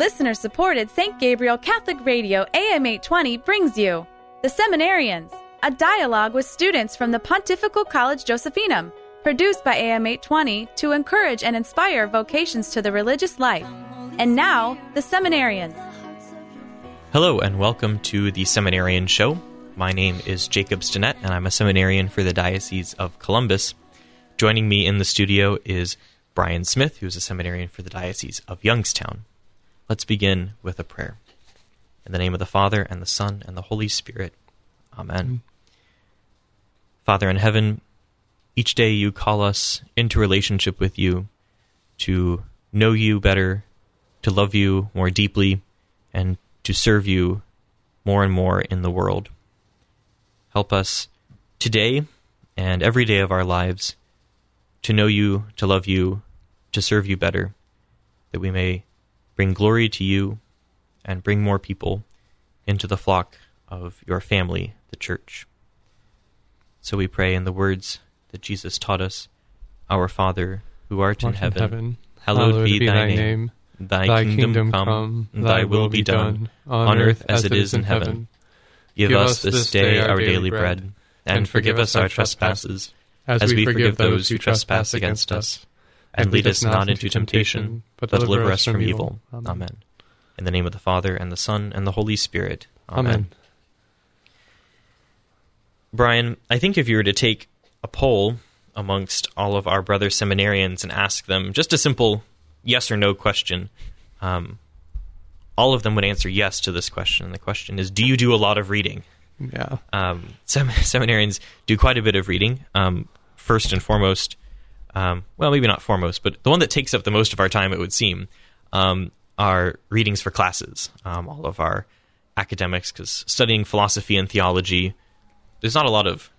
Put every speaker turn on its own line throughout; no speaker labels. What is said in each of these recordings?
Listener supported St. Gabriel Catholic Radio AM 820 brings you The Seminarians, a dialogue with students from the Pontifical College Josephinum, produced by AM 820 to encourage and inspire vocations to the religious life. And now, The Seminarians.
Hello, and welcome to the Seminarian Show. My name is Jacob Stinnett, and I'm a seminarian for the Diocese of Columbus. Joining me in the studio is Brian Smith, who's a seminarian for the Diocese of Youngstown. Let's begin with a prayer. In the name of the Father, and the Son, and the Holy Spirit. Amen. Mm-hmm. Father in heaven, each day you call us into relationship with you to know you better, to love you more deeply, and to serve you more and more in the world. Help us today and every day of our lives to know you, to love you, to serve you better, that we may bring glory to you and bring more people into the flock of your family, the church. So we pray in the words that Jesus taught us Our Father, who art, in, heaven,
heaven hallowed, hallowed be, thy, name. name.
Thy, thy kingdom, kingdom come, come, thy will be done, on earth as it is in heaven. Give, Give us this day our daily bread, and forgive us our trespasses, as we forgive those who trespass against us and lead us not into temptation, but deliver us from evil. Amen. In the name of the Father, and the Son, and the Holy Spirit. Amen. Amen. Brian, I think if you were to take a poll amongst all of our brother seminarians and ask them just a simple yes or no question, um, all of them would answer yes to this question. And the question is Do you do a lot of reading?
Yeah.
Um, sem- seminarians do quite a bit of reading. Um, first and foremost, um, well, maybe not foremost, but the one that takes up the most of our time, it would seem, um, are readings for classes. Um, all of our academics, because studying philosophy and theology, there's not a lot of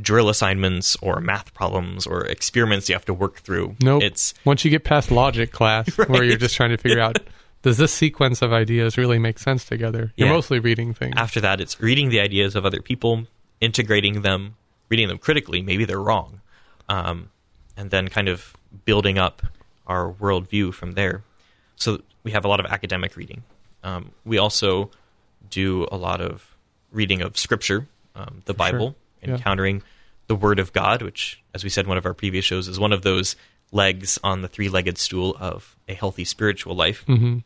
drill assignments or math problems or experiments you have to work through.
No, nope. it's once you get past logic class, right? where you're just trying to figure out does this sequence of ideas really make sense together. You're yeah. mostly reading things.
After that, it's reading the ideas of other people, integrating them, reading them critically. Maybe they're wrong. Um, and then kind of building up our worldview from there. So we have a lot of academic reading. Um, we also do a lot of reading of Scripture, um, the Bible, sure. yeah. encountering the Word of God, which, as we said in one of our previous shows, is one of those legs on the three-legged stool of a healthy spiritual life.
Mm-hmm.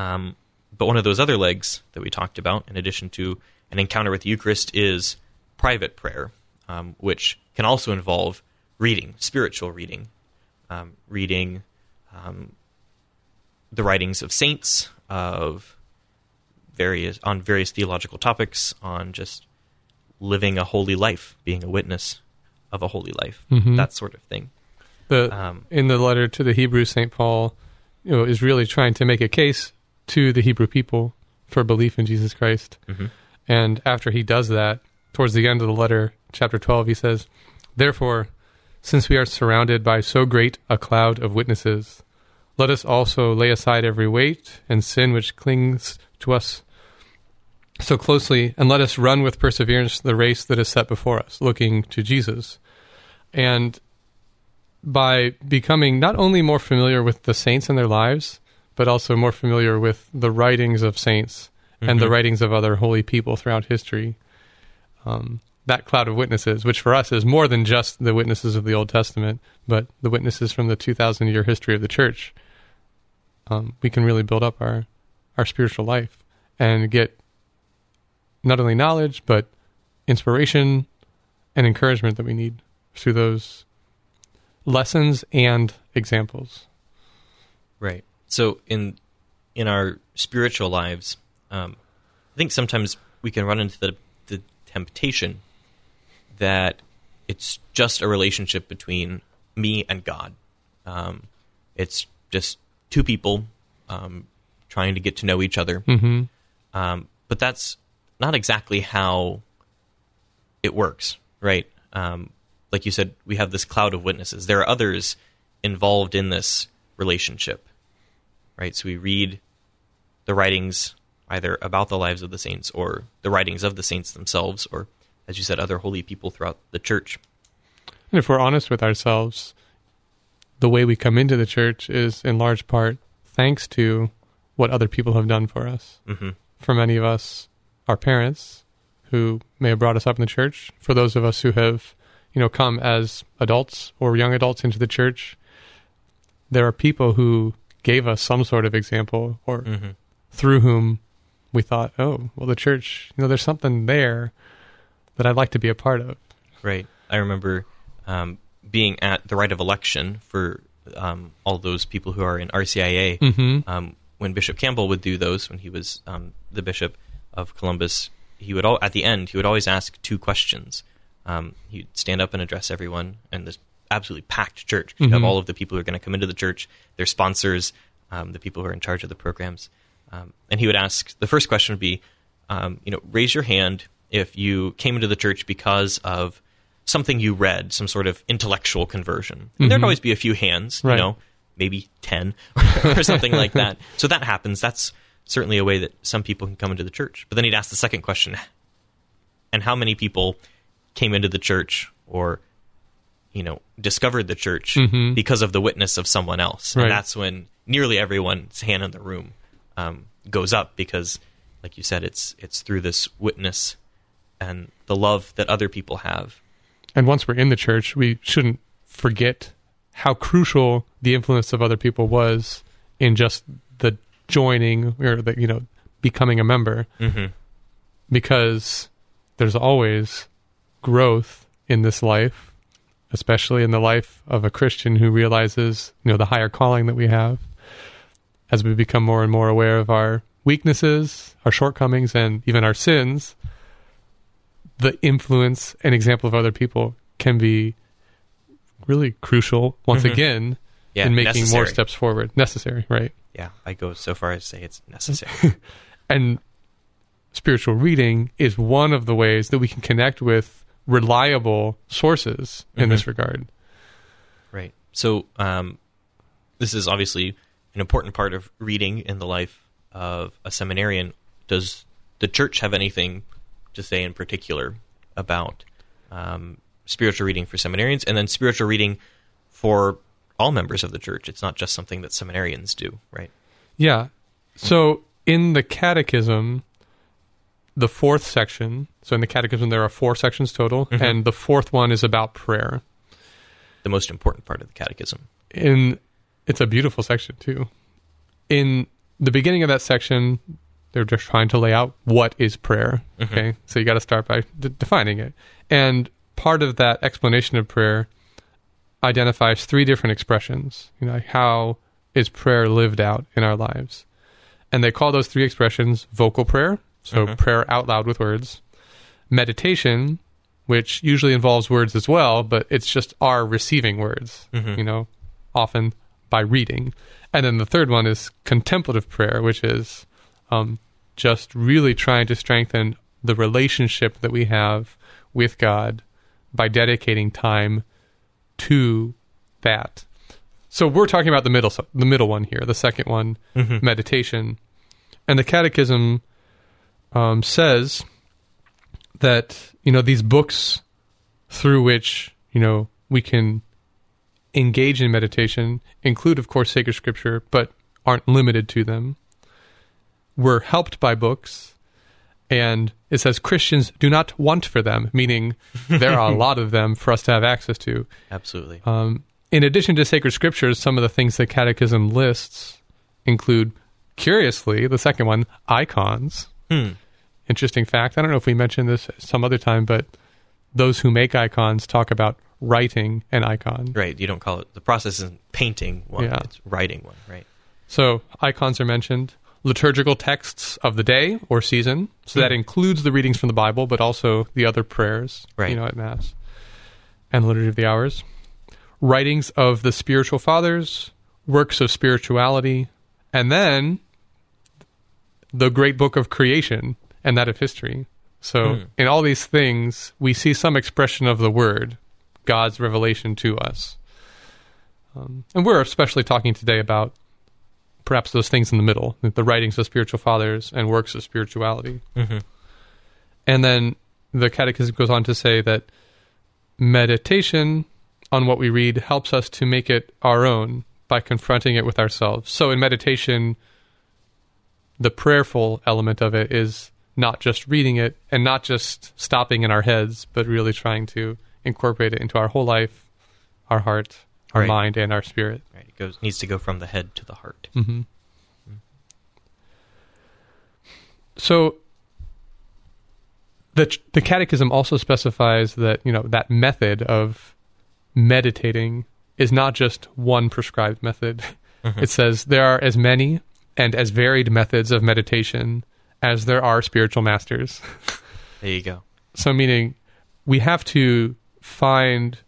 Um, but one of those other legs that we talked about, in addition to an encounter with the Eucharist, is private prayer, um, which can also involve reading, spiritual reading, um, reading um, the writings of saints, of various on various theological topics, on just living a holy life, being a witness of a holy life, mm-hmm. that sort of thing.
The, um, in the letter to the Hebrews, Saint Paul, you know, is really trying to make a case to the Hebrew people for belief in Jesus Christ. Mm-hmm. And after he does that, towards the end of the letter, chapter 12, he says, Therefore, since we are surrounded by so great a cloud of witnesses, let us also lay aside every weight and sin which clings to us so closely, and let us run with perseverance the race that is set before us, looking to Jesus. And by becoming not only more familiar with the saints and their lives, but also more familiar with the writings of saints mm-hmm. and the mm-hmm. writings of other holy people throughout history, um, that cloud of witnesses, which for us is more than just the witnesses of the Old Testament, but the witnesses from the 2,000 year history of the church, um, we can really build up our, our spiritual life and get not only knowledge, but inspiration and encouragement that we need through those lessons and examples.
Right. So in in our spiritual lives, um, I think sometimes we can run into the, the temptation that it's just a relationship between me and God. Um, it's just two people um, trying to get to know each other.
Mm-hmm.
Um, but that's not exactly how it works, right? Um, like you said, we have this cloud of witnesses. There are others involved in this relationship, right? So we read the writings either about the lives of the saints or the writings of the saints themselves or as you said, other holy people throughout the church.
And if we're honest with ourselves, the way we come into the church is in large part thanks to what other people have done for us.
hmm
For many of us, our parents who may have brought us up in the church. For those of us who have, you know, come as adults or young adults into the church, there are people who gave us some sort of example or
hmm
through whom we thought, oh, well, the church, you know, there's something there that I'd like to be a part of.
Right. I remember um, being at the rite of election for um, all those people who are in RCIA.
Mm-hmm.
Um, when Bishop Campbell would do those, when he was um, the bishop of Columbus, he would all at the end he would always ask two questions. Um, he'd stand up and address everyone, and this absolutely packed church. You have
Mhm.
all of the people who are going to come into the church, their sponsors, um, the people who are in charge of the programs, um, and he would ask. The first question would be, um, you know, raise your hand if you came into the church because of something you read, some sort of intellectual conversion. And there'd always be a few hands,
Right.
you know, maybe 10 or something like that. So that happens. That's certainly a way that some people can come into the church. But then he'd ask the second question and how many people came into the church or, you know, discovered the church
Mhm.
because of the witness of someone else?
Right.
And that's when nearly everyone's hand in the room um, goes up because, like you said, it's it's through this witness and the love that other people have.
And once we're in the church, we shouldn't forget how crucial the influence of other people was in just the joining or the, you know, becoming a member
hmm
because there's always growth in this life, especially in the life of a Christian who realizes, you know, the higher calling that we have as we become more and more aware of our weaknesses, our shortcomings, and even our sins. The influence and example of other people can be really crucial once
Mhm.
again
Yeah,
in making more steps forward. Necessary, right?
Yeah, I go so far as to say it's necessary.
and spiritual reading is one of the ways that we can connect with reliable sources in this regard.
Right. So, um, this is obviously an important part of reading in the life of a seminarian. Does the church have anything to say in particular about um, spiritual reading for seminarians and then spiritual reading for all members of the church? It's not just something that seminarians do, right?
Yeah. So in the catechism, the fourth section, so in the catechism there are four sections total,
Mhm.
and the fourth one is about prayer.
The most important part of the catechism.
in it's a beautiful section too. In the beginning of that section, they're just trying to lay out what is prayer.
Mhm.
Okay, so you got to start by d- defining it, and part of that explanation of prayer identifies three different expressions. You know, how is prayer lived out in our lives, and they call those three expressions vocal prayer, so
Mhm.
prayer out loud with words, meditation, which usually involves words as well, but it's just our receiving words.
Mhm.
You know, often by reading. And then the third one is contemplative prayer, which is um, just really trying to strengthen the relationship that we have with God by dedicating time to that. So we're talking about the middle, the middle one here, the second one,
Mhm.
meditation, and the Catechism um, says that you know these books through which you know we can engage in meditation include, of course, sacred scripture, but aren't limited to them. We're helped by books, and it says Christians do not want for them, meaning there are a lot of them for us to have access to.
Absolutely.
Um, in addition to sacred scriptures, some of the things the Catechism lists include, curiously, the second one, icons.
Hmm.
Interesting fact. I don't know if we mentioned this some other time, but those who make icons talk about writing an icon.
Right. You don't call it the process isn't painting one;
Yeah.
it's writing one. Right.
So icons are mentioned. Liturgical texts of the day or season. So that includes the readings from the Bible, but also the other prayers,
Right.
you know, at Mass and the Liturgy of the Hours. Writings of the spiritual fathers, works of spirituality, and then the great book of creation and that of history. So
Hmm.
in all these things, we see some expression of the Word, God's revelation to us. Um, and we're especially talking today about perhaps those things in the middle, the writings of spiritual fathers and works of spirituality.
hmm
And then the Catechism goes on to say that meditation on what we read helps us to make it our own by confronting it with ourselves. So in meditation, the prayerful element of it is not just reading it and not just stopping in our heads, but really trying to incorporate it into our whole life, our heart, our
Right.
mind, and our spirit.
Right. It goes needs to go from the head to the heart.
hmm So the the catechism also specifies that you know that method of meditating is not just one prescribed method. It says there are as many and as varied methods of meditation as there are spiritual masters.
There you go.
So, meaning we have to find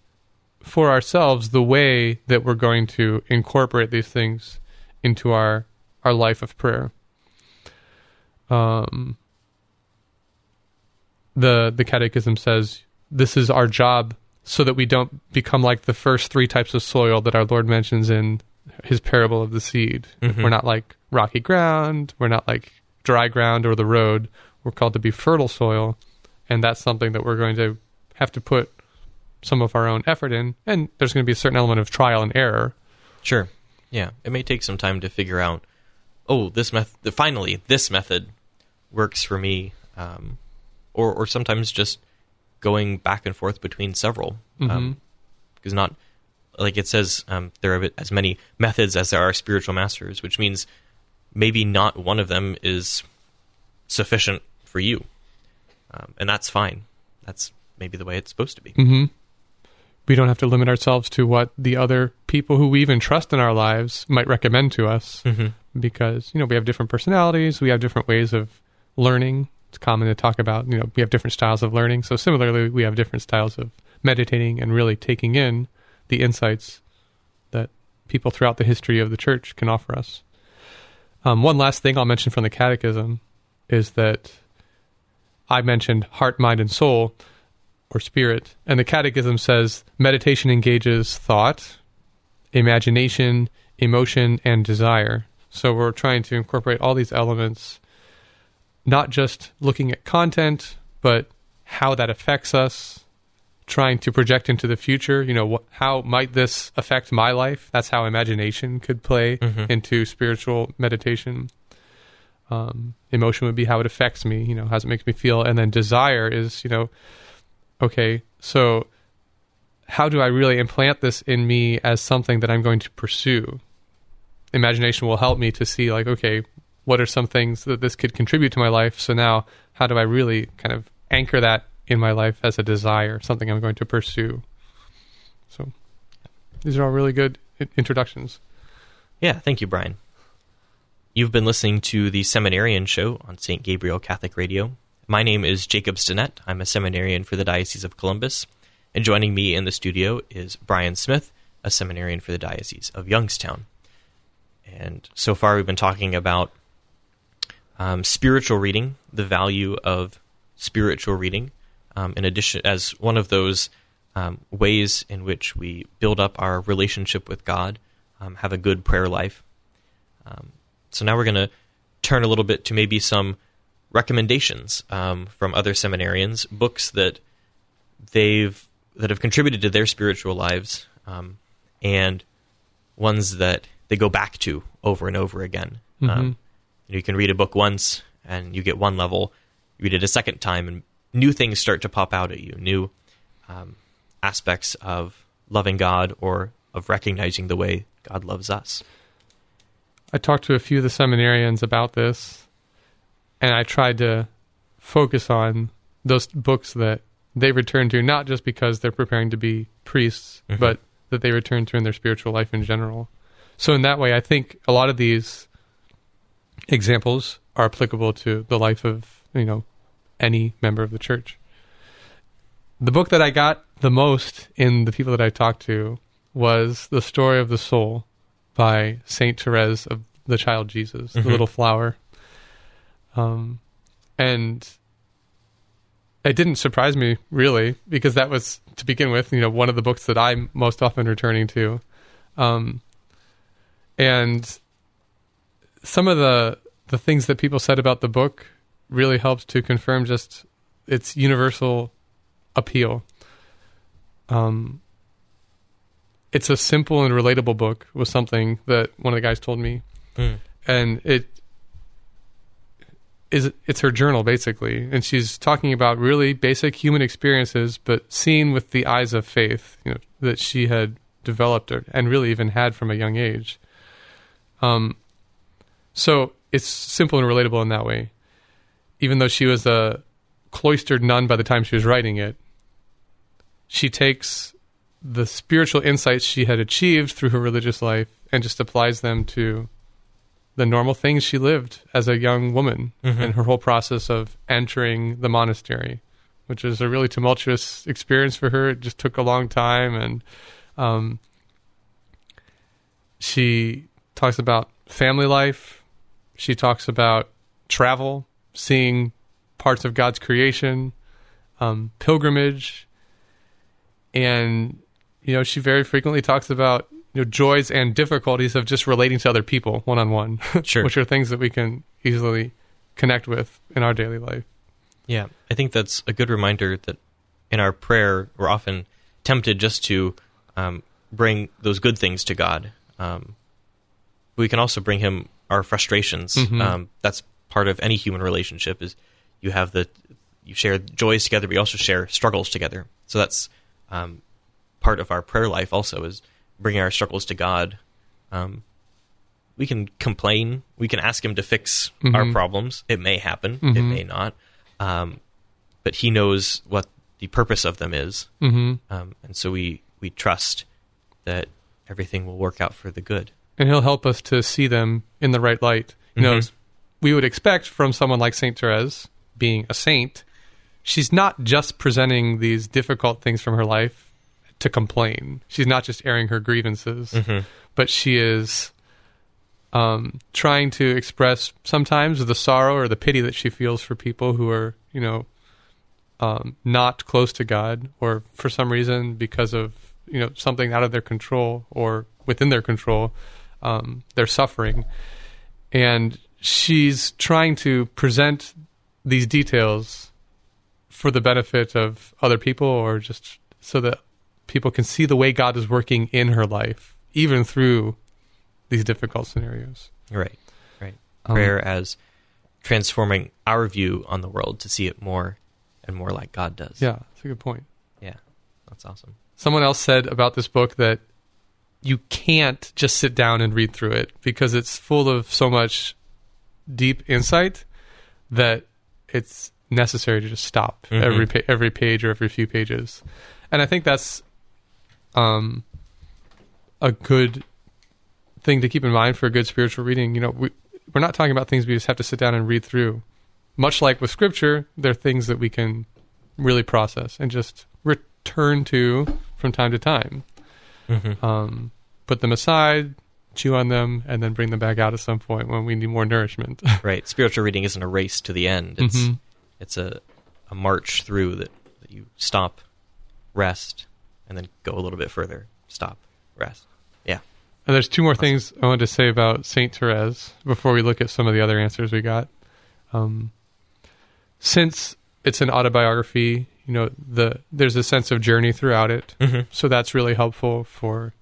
for ourselves the way that we're going to incorporate these things into our our life of prayer. Um, the the Catechism says this is our job, so that we don't become like the first three types of soil that our Lord mentions in His parable of the seed.
Mhm.
We're not like rocky ground. We're not like dry ground or the road. We're called to be fertile soil, and that's something that we're going to have to put some of our own effort in. And there's going to be a certain element of trial and error.
Sure. Yeah. It may take some time to figure out. Oh, this method. Finally, this method works for me. Um, or or sometimes just going back and forth between several. Um, because not like it says um, there are as many methods as there are spiritual masters, which means maybe not one of them is sufficient for you, um, and that's fine. That's maybe the way it's supposed to be.
Mm-hmm. We don't have to limit ourselves to what the other people who we even trust in our lives might recommend to us,
Mm-hmm.
because you know we have different personalities, we have different ways of learning. It's common to talk about you know we have different styles of learning. So similarly, we have different styles of meditating and really taking in the insights that people throughout the history of the church can offer us. Um, one last thing I'll mention from the Catechism is that I mentioned heart, mind, and soul or spirit. And the Catechism says meditation engages thought, imagination, emotion, and desire. So we're trying to incorporate all these elements, not just looking at content, but how that affects us, trying to project into the future. You know, wh- how might this affect my life? That's how imagination could play
Mhm.
into spiritual meditation. Um, emotion would be how it affects me, you know, how it makes me feel. And then desire is, you know, okay, so how do I really implant this in me as something that I'm going to pursue? Imagination will help me to see, like, okay, what are some things that this could contribute to my life? So now, how do I really kind of anchor that in my life as a desire, something I'm going to pursue? So these are all really good introductions.
Yeah, thank you, Brian. You've been listening to the Seminarian Show on St. Gabriel Catholic Radio. My name is Jacob Stinnett. I'm a seminarian for the Diocese of Columbus. And joining me in the studio is Brian Smith, a seminarian for the Diocese of Youngstown. And so far, we've been talking about um, spiritual reading, the value of spiritual reading, um, in addition, as one of those um, ways in which we build up our relationship with God, um, have a good prayer life. Um, so now we're going to turn a little bit to maybe some recommendations um, from other seminarians, books that they've that have contributed to their spiritual lives, um, and ones that they go back to over and over again. Um, you, you can read a book once and you get one level. You read it a second time, and new things start to pop out at you. New um, aspects of loving God or of recognizing the way God loves us.
I talked to a few of the seminarians about this, and I tried to focus on those books that they return to, not just because they're preparing to be priests,
Mhm.
but that they return to in their spiritual life in general. So, in that way, I think a lot of these examples are applicable to the life of, you know, any member of the church. The book that I got the most in the people that I talked to was The Story of the Soul by Saint Therese of the Child Jesus,
Mhm.
the little flower. Um, and it didn't surprise me really because that was to begin with, you know, one of the books that I'm most often returning to. Um, and some of the the things that people said about the book really helped to confirm just its universal appeal. Um, it's a simple and relatable book was something that one of the guys told me
Mm.
and it is it's her journal basically, and she's talking about really basic human experiences, but seen with the eyes of faith, you know, that she had developed or, and really even had from a young age. Um, so it's simple and relatable in that way. Even though she was a cloistered nun by the time she was writing it, she takes the spiritual insights she had achieved through her religious life and just applies them to the normal things she lived as a young woman
Mhm.
and her whole process of entering the monastery, which is a really tumultuous experience for her. It just took a long time, and um, she talks about family life. She talks about travel, seeing parts of God's creation, um, pilgrimage, and you know she very frequently talks about you know joys and difficulties of just relating to other people one on one, which are things that we can easily connect with in our daily life.
Yeah, I think that's a good reminder that in our prayer, we're often tempted just to um, bring those good things to God. Um, we can also bring Him our frustrations.
Mhm.
Um, that's part of any human relationship. Is you have the you share joys together, but you also share struggles together. So that's um, part of our prayer life. Also, is bringing our struggles to God. Um, we can complain. We can ask Him to fix our
Mhm.
problems. It may happen. It
Mhm.
may not. Um, but He knows what the purpose of them is,
Mm-hmm.
um, and so we we trust that everything will work out for the good.
and he'll help us to see them in the right light. You know,
Mhm.
we would expect from someone like Saint Therese, being a saint, she's not just presenting these difficult things from her life to complain. She's not just airing her grievances,
Mhm.
but she is um, trying to express sometimes the sorrow or the pity that she feels for people who are, you know, um, not close to God, or for some reason because of you know something out of their control or within their control, um, they're suffering, and she's trying to present these details for the benefit of other people, or just so that people can see the way God is working in her life, even through these difficult scenarios.
Right, right.
Um,
Prayer as transforming our view on the world to see it more and more like God does.
Yeah, that's a good point.
yeah, that's awesome.
Someone else said about this book that you can't just sit down and read through it because it's full of so much deep insight that it's necessary to just stop
Mhm.
every pa- every page or every few pages. And I think that's um a good thing to keep in mind for a good spiritual reading. You know, we we're not talking about things we just have to sit down and read through. Much like with scripture, they're things that we can really process and just return to from time to time.
Mm-hmm.
Um, put them aside, chew on them, and then bring them back out at some point when we need more nourishment.
Right. Spiritual reading isn't a race to the end. It's
Mhm.
it's a a march through that, that you stop, rest, and then go a little bit further. Stop, rest. Yeah.
And there's two more things I wanted to say about Saint Therese before we look at some of the other answers we got. Um, since it's an autobiography, you know, the there's a sense of journey throughout it,
Mm-hmm.
so that's really helpful for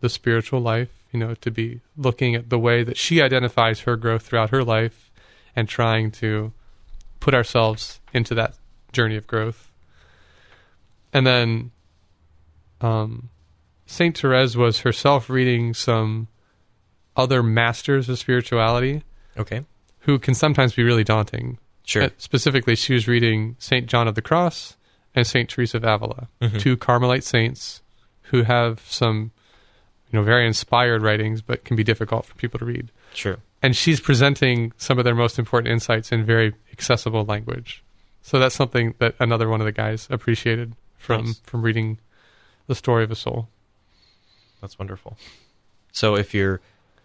the spiritual life. You know, to be looking at the way that she identifies her growth throughout her life, and trying to put ourselves into that journey of growth. And then, um, Saint Therese was herself reading some other masters of spirituality
Okay.
who can sometimes be really daunting.
Sure.
Uh, specifically, she was reading Saint John of the Cross and Saint Teresa of Avila,
Mhm.
two Carmelite saints who have some, you know, very inspired writings, but can be difficult for people to read.
Sure.
And she's presenting some of their most important insights in very accessible language. So that's something that another one of the guys appreciated from
Nice.
from reading the story of a soul.
That's wonderful. So if you're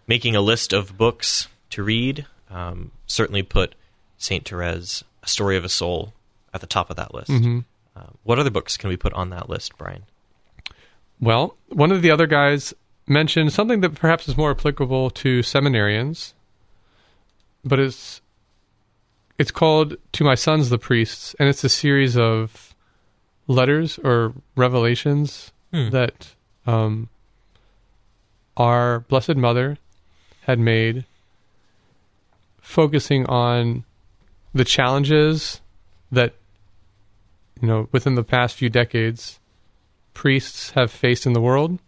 making a list of books to read, um, certainly put Saint Therese, A Story of a Soul, at the top of that list.
hmm
Uh, what other books can we put on that list, Brian?
Well, one of the other guys mentioned something that perhaps is more applicable to seminarians, but it's it's called "To My Sons the Priests," and it's a series of letters or revelations
Hmm.
that um, our Blessed Mother had made, focusing on the challenges that you know within the past few decades priests have faced in the world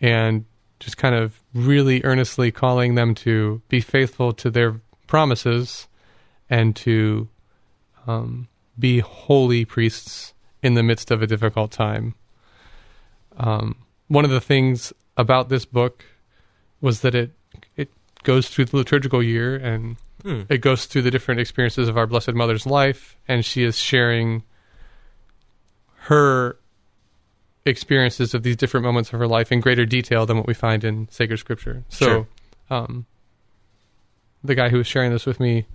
and just kind of really earnestly calling them to be faithful to their promises and to um, be holy priests in the midst of a difficult time. Um, one of the things about this book was that it it goes through the liturgical year and
Hmm.
it goes through the different experiences of our Blessed Mother's life, and she is sharing her experiences of these different moments of her life in greater detail than what we find in sacred scripture. So,
Sure.
um, the guy who was sharing this with me,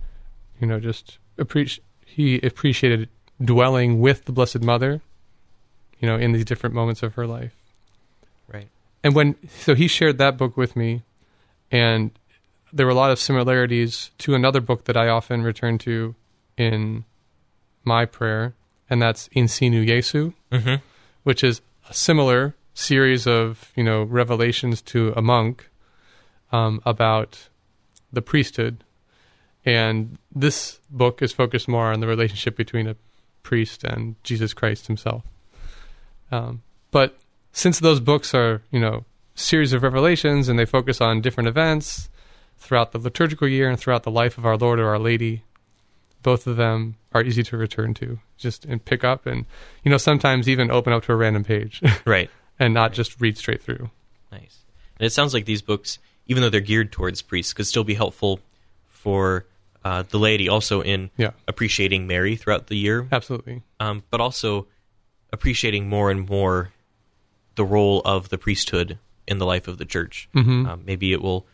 you know, just appreci- he appreciated dwelling with the Blessed Mother, you know, in these different moments of her life.
Right.
And when so he shared that book with me, and there were a lot of similarities to another book that I often return to in my prayer, and that's In Sinu Jesu,
Mm-hmm.
which is a similar series of you know revelations to a monk um, about the priesthood, and this book is focused more on the relationship between a priest and Jesus Christ Himself. Um, but since those books are you know series of revelations and they focus on different events throughout the liturgical year and throughout the life of our Lord or Our Lady, both of them are easy to return to just and pick up and you know sometimes even open up to a random page
Right.
and not
Right.
just read straight through.
Nice. And it sounds like these books, even though they're geared towards priests, could still be helpful for uh, the laity also in
Yeah,
appreciating Mary throughout the year,
absolutely.
um, but also appreciating more and more the role of the priesthood in the life of the church.
hmm
Um, maybe it will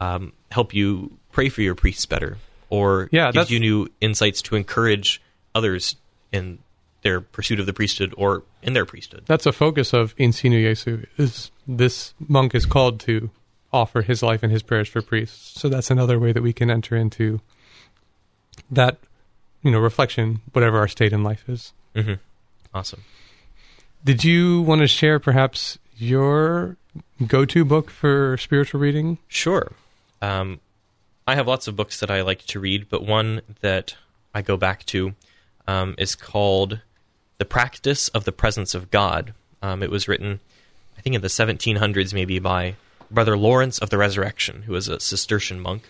um, help you pray for your priests better, or
Yeah,
gives you new insights to encourage others in their pursuit of the priesthood or in their priesthood.
That's a focus of In Sinu Jesu. Is this monk is called to offer his life and his prayers for priests. So that's another way that we can enter into that, you know, reflection, whatever our state in life is.
hmm Awesome.
Did you want to share perhaps your go-to book for spiritual reading?
Sure. Um, I have lots of books that I like to read, but one that I go back to um, is called The Practice of the Presence of God. Um, it was written, I think, in the 1700s, maybe by Brother Lawrence of the Resurrection, who was a Cistercian monk.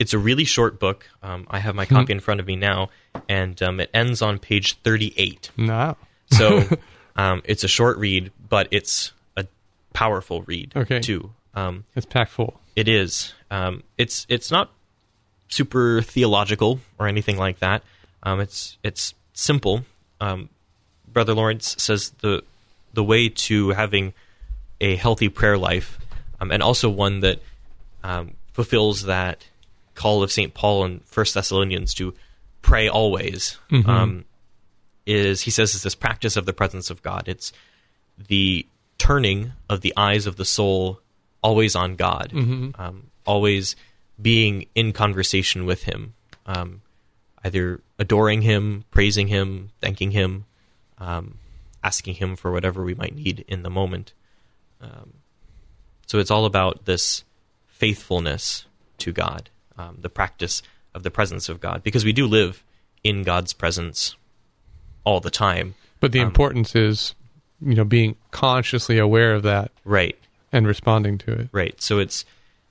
It's a really short book. Um, I have my copy in front of me now, and um, it ends on page 38.
No.
So um, it's a short read, but it's a powerful read
Okay.
too. Um,
It's packed full.
it is. Um, it's it's not super theological or anything like that. Um, it's it's simple. Um, Brother Lawrence says the the way to having a healthy prayer life, um, and also one that um, fulfills that call of Saint Paul in First Thessalonians to pray always.
Mhm.
Um, is he says is this practice of the presence of God. It's the turning of the eyes of the soul always on God,
Mhm.
um, always being in conversation with Him, um, either adoring Him, praising Him, thanking Him, um, asking Him for whatever we might need in the moment. Um, so it's all about this faithfulness to God, um, the practice of the presence of God, because we do live in God's presence all the time.
But the
Um,
importance is, you know, being consciously aware of that
Right.
and responding to it.
Right. So it's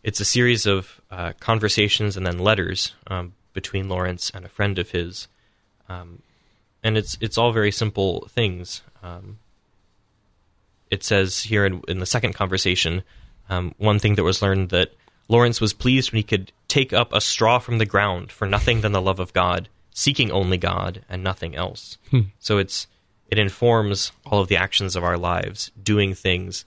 it's a series of uh, conversations and then letters um, between Lawrence and a friend of his, um, and it's it's all very simple things. Um, it says here in, in the second conversation, um, one thing that was learned that Lawrence was pleased when he could take up a straw from the ground for nothing than the love of God, seeking only God and nothing else.
Hmm.
So it's it informs all of the actions of our lives, doing things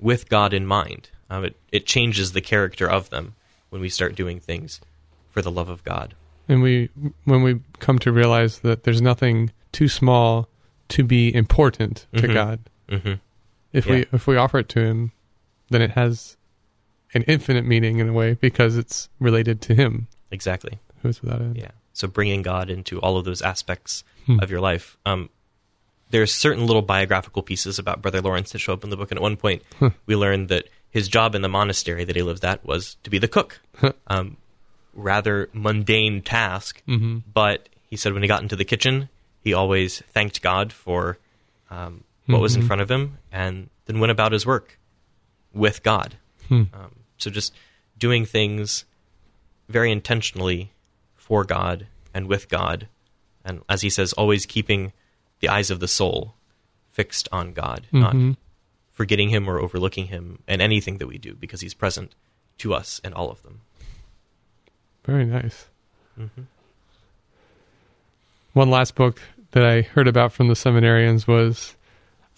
with God in mind. Um, it, it changes the character of them when we start doing things for the love of God.
And we, when we come to realize that there's nothing too small to be important to
Mhm.
God,
hmm
if
Yeah.
we if we offer it to Him, then it has an infinite meaning in a way because it's related to Him,
Exactly.
who is without end.
Yeah. So bringing God into all of those aspects
Hmm.
of your life. Um, there's certain little biographical pieces about Brother Lawrence that show up in the book, and at one point
Huh.
we learned that his job in the monastery that he lived at was to be the cook.
Huh.
um, rather mundane task.
Mm-hmm.
But he said when he got into the kitchen, he always thanked God for um, what was in
Mhm.
front of him and then went about his work with God.
Hmm.
Um, so just doing things very intentionally for God and with God. And as he says, always keeping the eyes of the soul fixed on God, not
Mhm.
forgetting him or overlooking him in anything that we do because he's present to us in all of them.
Very nice.
hmm
One last book that I heard about from the seminarians was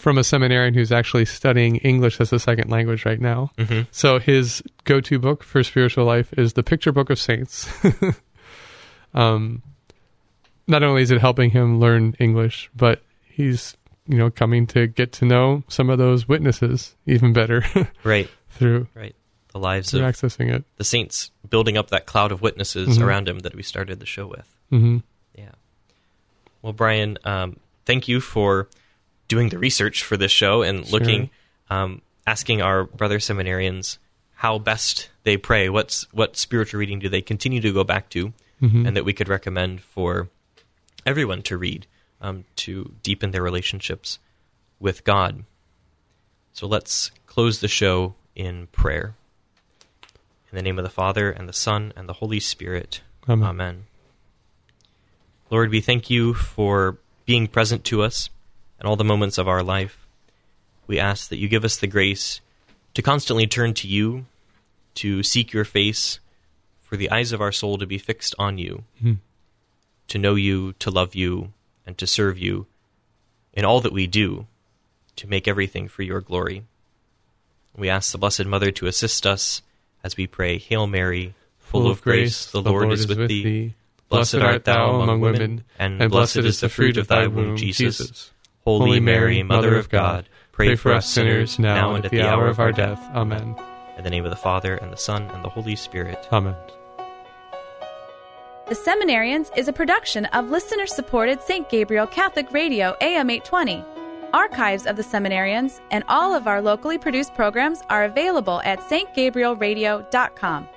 from a seminarian who's actually studying English as a second language right now.
hmm
So his go-to book for spiritual life is the Picture Book of Saints. um, not only is it helping him learn English, but he's you know coming to get to know some of those witnesses even better
Right,
through
right. The lives
through
of
accessing it.
the saints building up that cloud of witnesses
Mhm.
around him that we started the show with.
hmm
Yeah. Well, Brian, um, thank you for doing the research for this show and
Sure.
looking, um, asking our brother seminarians how best they pray. What's what spiritual reading do they continue to go back to,
hmm
and that we could recommend for everyone to read um, to deepen their relationships with God. So let's close the show in prayer. In the name of the Father and the Son and the Holy Spirit.
Amen.
Amen. Lord, we thank you for being present to us in all the moments of our life. We ask that you give us the grace to constantly turn to you, to seek your face, for the eyes of our soul to be fixed on you,
Mhm.
to know you, to love you, and to serve you in all that we do, to make everything for your glory. We ask the Blessed Mother to assist us as we pray, Hail Mary, full, of grace, the Lord, is with thee. Blessed art thou among women, and blessed is the fruit of thy womb, Jesus. Holy Mary, Mother of God, pray for us sinners now and at the hour of our death.
Amen.
In the name of the Father, and the Son, and the Holy Spirit.
Amen.
The Seminarians is a production of listener supported St. Gabriel Catholic Radio AM 820. Archives of the Seminarians and all of our locally produced programs are available at stgabrielradio.com.